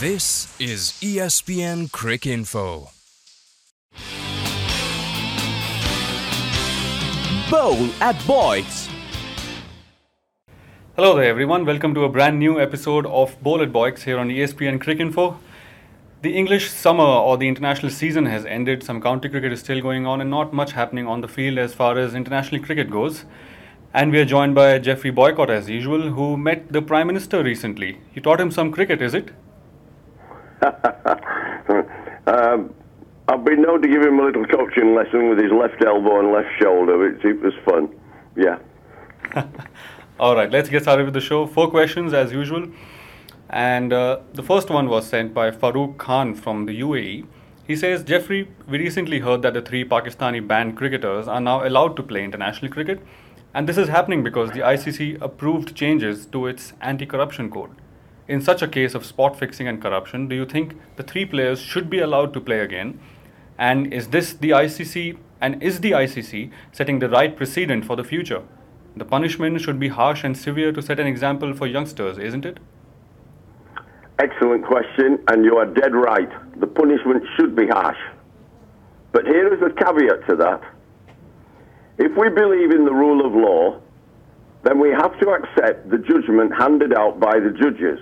This is ESPN Cricinfo. Bowl at Boycs. Hello there, everyone. Welcome to a brand new episode of Bowl at Boycs here on ESPN Cricinfo. The English summer or the international season has ended. Some county cricket is still going on, and not much happening on the field as far as international cricket goes. And we are joined by Geoffrey Boycott, as usual, who met the Prime Minister recently. You taught him some cricket, is it? um, I've been known to give him a little coaching lesson with his left elbow and left shoulder. It, it was fun. Yeah. All right, let's get started with the show. Four questions, as usual. And uh, the first one was sent by Farooq Khan from the UAE. He says, Geoffrey, we recently heard that the three Pakistani banned cricketers are now allowed to play international cricket. And this is happening because the ICC approved changes to its anti corruption code. In such a case of spot fixing and corruption, do you think the three players should be allowed to play again? And is this the ICC and is the ICC setting the right precedent for the future? The punishment should be harsh and severe to set an example for youngsters, isn't it? Excellent question, and you are dead right. The punishment should be harsh. But here is a caveat to that. If we believe in the rule of law, then we have to accept the judgment handed out by the judges.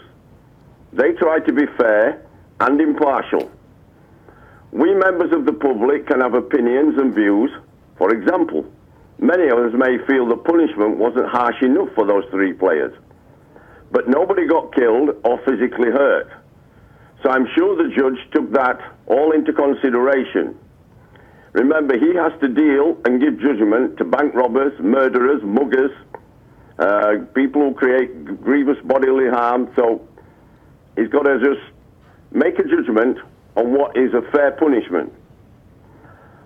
They try to be fair and impartial. We members of the public can have opinions and views. For example, many of us may feel the punishment wasn't harsh enough for those three players. But nobody got killed or physically hurt. So I'm sure the judge took that all into consideration. Remember, he has to deal and give judgment to bank robbers, murderers, muggers, uh, people who create grievous bodily harm. So he's got to just make a judgment on what is a fair punishment.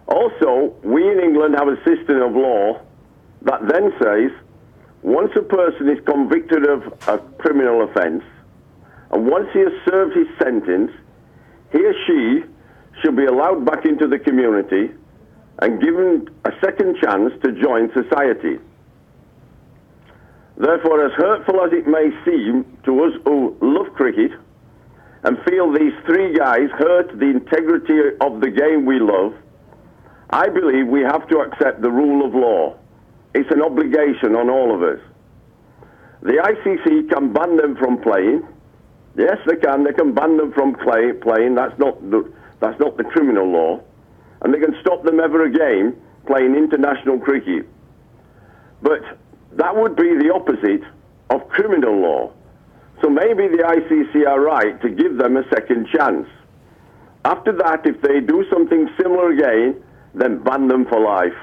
Also, we in England have a system of law that then says once a person is convicted of a criminal offence and once he has served his sentence, he or she should be allowed back into the community and given a second chance to join society. Therefore, as hurtful as it may seem to us who love cricket and feel these three guys hurt the integrity of the game we love, I believe we have to accept the rule of law. It's an obligation on all of us. The ICC can ban them from playing. Yes, they can. They can ban them from play, playing. That's not the that's not the criminal law, and they can stop them ever again playing international cricket. But that would be the opposite of criminal law. So maybe the ICC are right to give them a second chance. After that, if they do something similar again, then ban them for life.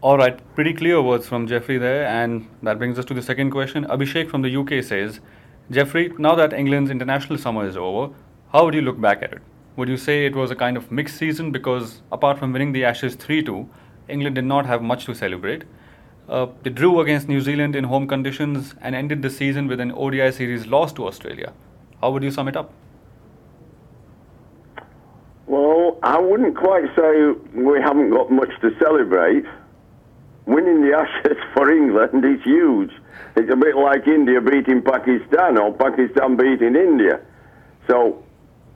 All right, pretty clear words from Geoffrey there, and that brings us to the second question. Abhishek from the UK says, Geoffrey, now that England's international summer is over, how would you look back at it? Would you say it was a kind of mixed season because, apart from winning the Ashes 3 2, England did not have much to celebrate? Uh, they drew against New Zealand in home conditions and ended the season with an ODI series loss to Australia. How would you sum it up? Well, I wouldn't quite say we haven't got much to celebrate. Winning the Ashes for England is huge. It's a bit like India beating Pakistan or Pakistan beating India. So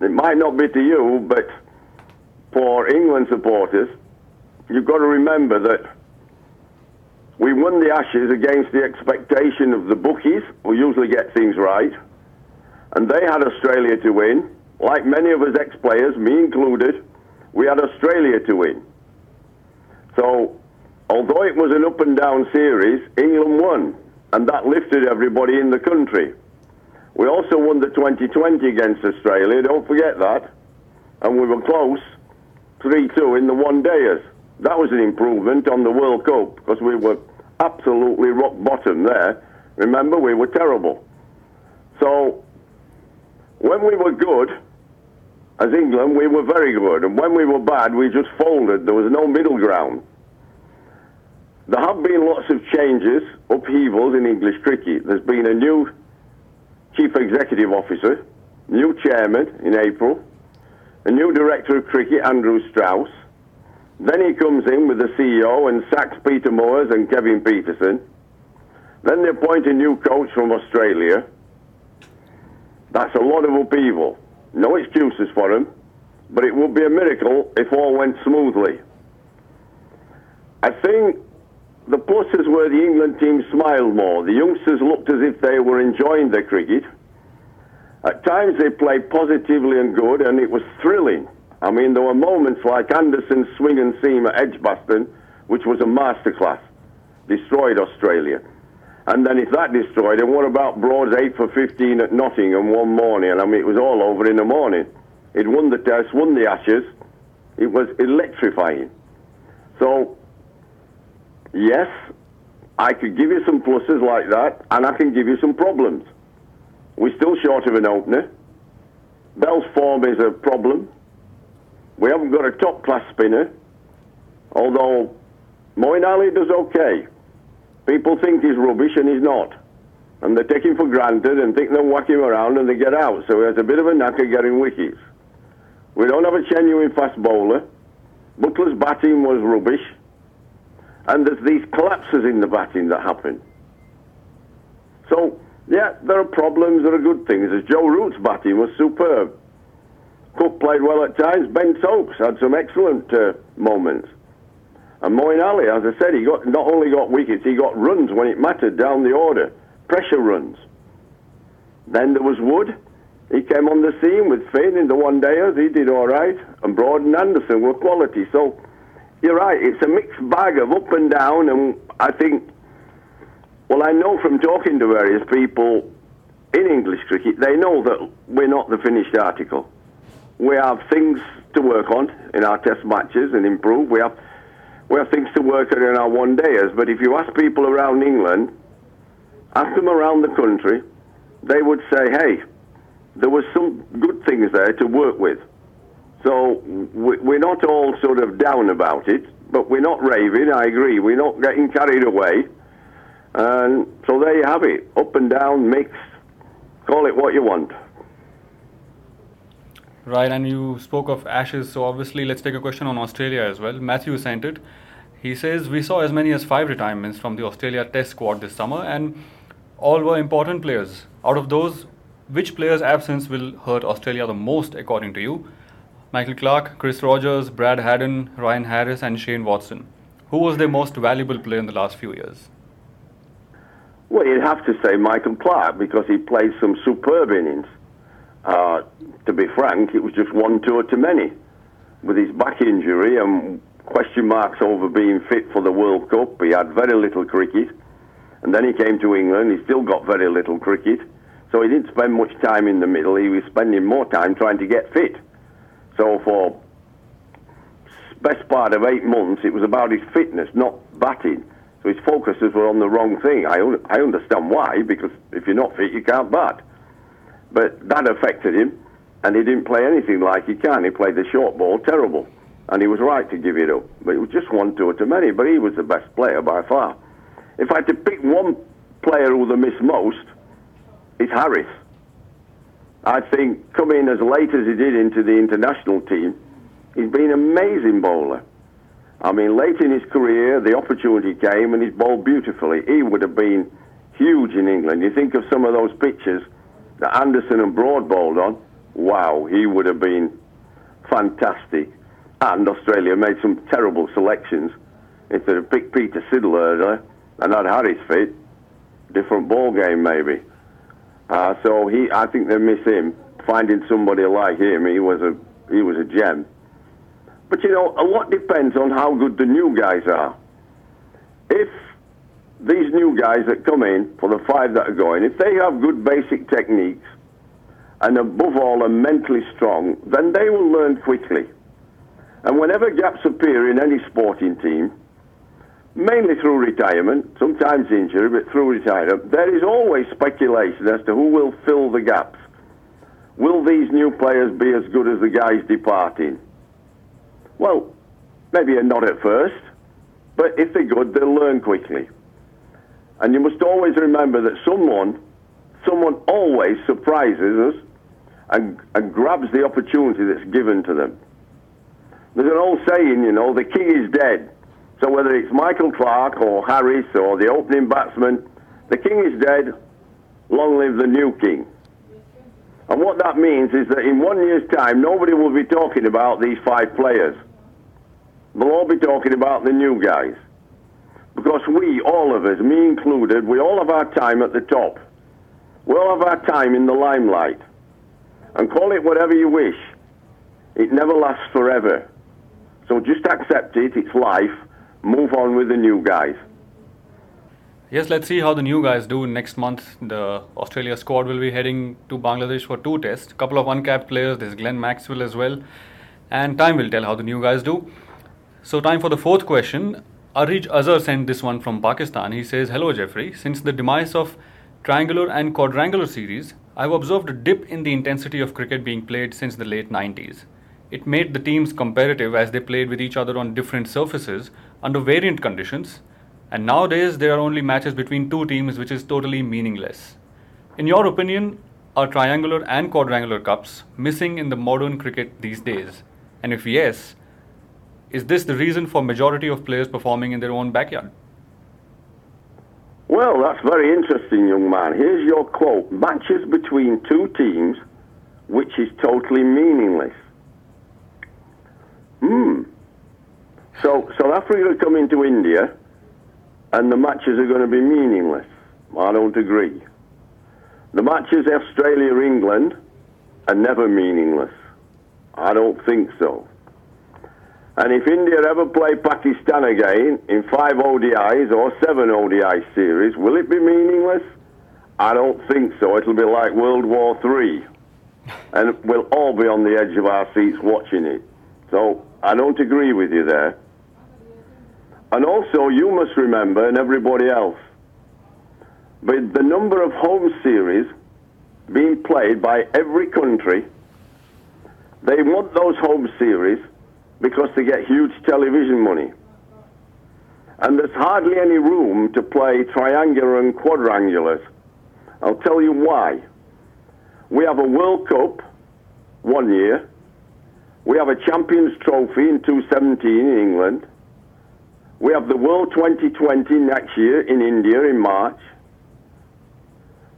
it might not be to you, but for England supporters, you've got to remember that we won the Ashes against the expectation of the bookies, who usually get things right, and they had Australia to win. Like many of us ex-players, me included, we had Australia to win. So, although it was an up and down series, England won, and that lifted everybody in the country. We also won the 2020 against Australia, don't forget that. And we were close, 3 2 in the one dayers. That was an improvement on the World Cup because we were absolutely rock bottom there. Remember, we were terrible. So, when we were good, as England, we were very good. And when we were bad, we just folded. There was no middle ground. There have been lots of changes, upheavals in English cricket. There's been a new chief executive officer, new chairman in April, a new director of cricket, Andrew Strauss. Then he comes in with the CEO and sacks Peter Moores and Kevin Pietersen. Then they appoint a new coach from Australia. That's a lot of upheaval. No excuses for him, but it would be a miracle if all went smoothly. I think the pluses were the England team smiled more. The youngsters looked as if they were enjoying their cricket. At times they played positively and good, and it was thrilling. I mean, there were moments like Anderson's swing and seam at Edgbaston, which was a masterclass, destroyed Australia. And then if that destroyed him, what about Broad's 8 for 15 at Nottingham one morning? I mean, it was all over in the morning. He'd won the test, won the Ashes. It was electrifying. So, yes, I could give you some pluses like that, and I can give you some problems. We're still short of an opener. Bell's form is a problem. We haven't got a top class spinner, although Moeen Ali does okay. People think he's rubbish and he's not. And they take him for granted and think they'll whack him around and they get out. So he has a bit of a knack of getting wickets. We don't have a genuine fast bowler. Buttler's batting was rubbish. And there's these collapses in the batting that happen. So, yeah, there are problems, there are good things. As Joe Root's batting was superb. Cook played well at times. Ben Stokes had some excellent uh, moments. And Moeen Ali, as I said, he got not only got wickets, he got runs when it mattered down the order, pressure runs. Then there was Wood. He came on the scene with Finn in the one dayers. He did all right. And Broad and Anderson were quality. So you're right. It's a mixed bag of up and down. And I think, well, I know from talking to various people in English cricket, they know that we're not the finished article. We have things to work on in our test matches and improve. We have we have things to work on in our one dayers. But if you ask people around England, ask them around the country, they would say, hey, there was some good things there to work with. So we're not all sort of down about it, but we're not raving, I agree. We're not getting carried away. And so there you have it up and down, mixed, call it what you want. Right, and you spoke of Ashes, so obviously let's take a question on Australia as well. Matthew sent it. He says, We saw as many as five retirements from the Australia Test squad this summer, and all were important players. Out of those, which player's absence will hurt Australia the most, according to you? Michael Clarke, Chris Rogers, Brad Haddin, Ryan Harris, and Shane Watson. Who was their most valuable player in the last few years? Well, you'd have to say Michael Clarke because he played some superb innings. Uh, to be frank, it was just one tour too many. With his back injury and question marks over being fit for the World Cup, he had very little cricket. And then he came to England, he still got very little cricket. So he didn't spend much time in the middle, he was spending more time trying to get fit. So for best part of eight months, it was about his fitness, not batting. So his focuses were on the wrong thing. I, I understand why, because if you're not fit, you can't bat. But that affected him, and he didn't play anything like he can. He played the short ball terrible, and he was right to give it up. But it was just one tour too many. But he was the best player by far. If I had to pick one player who they miss most, it's Harris. I think coming as late as he did into the international team, he's been an amazing bowler. I mean, late in his career, the opportunity came and he's bowled beautifully. He would have been huge in England. You think of some of those pitches Anderson and Broad bowled on, wow, he would have been fantastic. And Australia made some terrible selections. If they'd have picked Peter Siddle earlier and had Harris fit, different ball game maybe. Uh, so he, I think they miss him. Finding somebody like him, he was a he was a gem. But you know, a lot depends on how good the new guys are. If these new guys that come in, for the five that are going, if they have good basic techniques and above all are mentally strong, then they will learn quickly. And whenever gaps appear in any sporting team, mainly through retirement, sometimes injury, but through retirement, there is always speculation as to who will fill the gaps. Will these new players be as good as the guys departing? Well, maybe not at first, but if they're good, they'll learn quickly. And you must always remember that someone, someone always surprises us and, and grabs the opportunity that's given to them. There's an old saying, you know, the king is dead. So whether it's Michael Clarke or Harris or the opening batsman, the king is dead. Long live the new king. And what that means is that in one year's time, nobody will be talking about these five players. They'll all be talking about the new guys. Because we, all of us, me included, we all have our time at the top. We all have our time in the limelight. And call it whatever you wish. It never lasts forever. So just accept it, it's life, move on with the new guys. Yes, let's see how the new guys do next month. The Australia squad will be heading to Bangladesh for two tests. A couple of uncapped players. There's Glenn Maxwell as well. And time will tell how the new guys do. So, time for the fourth question. Arij Azhar sent this one from Pakistan. He says, Hello, Geoffrey. Since the demise of triangular and quadrangular series, I've observed a dip in the intensity of cricket being played since the late 90s. It made the teams competitive as they played with each other on different surfaces under variant conditions and nowadays, there are only matches between two teams, which is totally meaningless. In your opinion, are triangular and quadrangular cups missing in the modern cricket these days? And if yes, is this the reason for majority of players performing in their own backyard? Well, that's very interesting, young man. Here's your quote matches between two teams, which is totally meaningless. Hmm. So South Africa come into India and the matches are going to be meaningless. I don't agree. The matches Australia England are never meaningless. I don't think so. And if India ever play Pakistan again in five ODIs or seven ODI series, will it be meaningless? I don't think so. It'll be like World War Three, and we'll all be on the edge of our seats watching it. So I don't agree with you there. And also, you must remember, and everybody else, with the number of home series being played by every country, they want those home series because they get huge television money. And there's hardly any room to play triangular and quadrangulars. I'll tell you why. We have a World Cup one year. We have a Champions Trophy in 2017 in England. We have the World 2020 next year in India in March.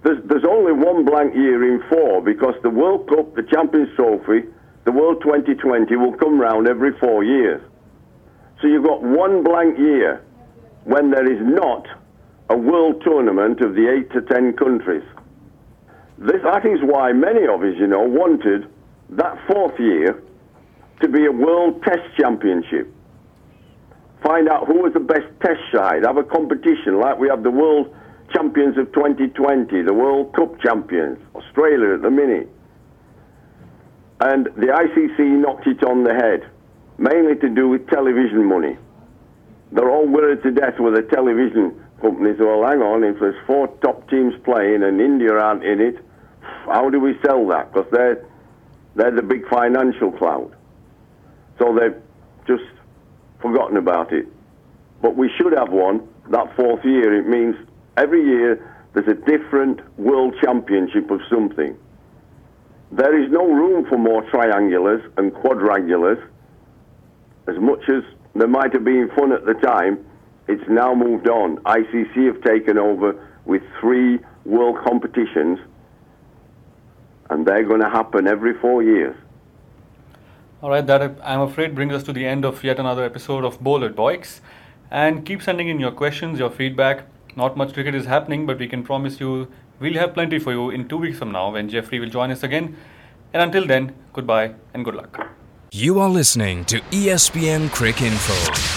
There's, there's only one blank year in four because the World Cup, the Champions Trophy, the World 2020 will come round every four years. So you've got one blank year when there is not a world tournament of the eight to ten countries. This, that is why many of us, you know, wanted that fourth year to be a world test championship find out who was the best test side, have a competition like we have the world champions of 2020, the World Cup champions, Australia at the minute. And the ICC knocked it on the head, mainly to do with television money. They're all worried to death with the television companies. Well, hang on, if there's four top teams playing and India aren't in it, how do we sell that? Because they're, they're the big financial cloud. So they've just forgotten about it. But we should have one that fourth year. It means every year there's a different world championship of something. There is no room for more triangulars and quadrangulars. As much as there might have been fun at the time, it's now moved on. ICC have taken over with three world competitions, and they're going to happen every four years. All right, that I'm afraid brings us to the end of yet another episode of Bowl at Boycs. And keep sending in your questions, your feedback. Not much cricket is happening, but we can promise you we'll have plenty for you in two weeks from now when Geoffrey will join us again. And until then, goodbye and good luck. You are listening to ESPN Cricinfo.